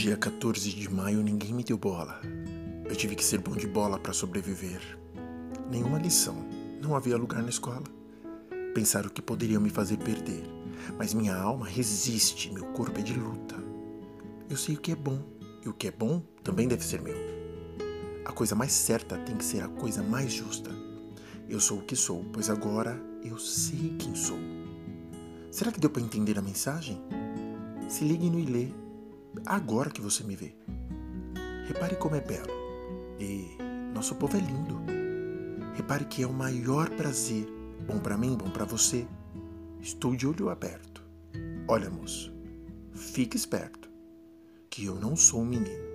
Dia 14 de maio ninguém me deu bola. Eu tive que ser bom de bola para sobreviver. Nenhuma lição, não havia lugar na escola. Pensaram que poderiam me fazer perder, mas minha alma resiste, meu corpo é de luta. Eu sei o que é bom, e o que é bom também deve ser meu. A coisa mais certa tem que ser a coisa mais justa. Eu sou o que sou, pois agora eu sei quem sou. Será que deu para entender a mensagem? Se ligue no e lê agora que você me vê. Repare como é belo. E nosso povo é lindo. Repare que é o maior prazer, bom para mim, bom para você. Estou de olho aberto. Olha, moço, fique esperto, que eu não sou um menino.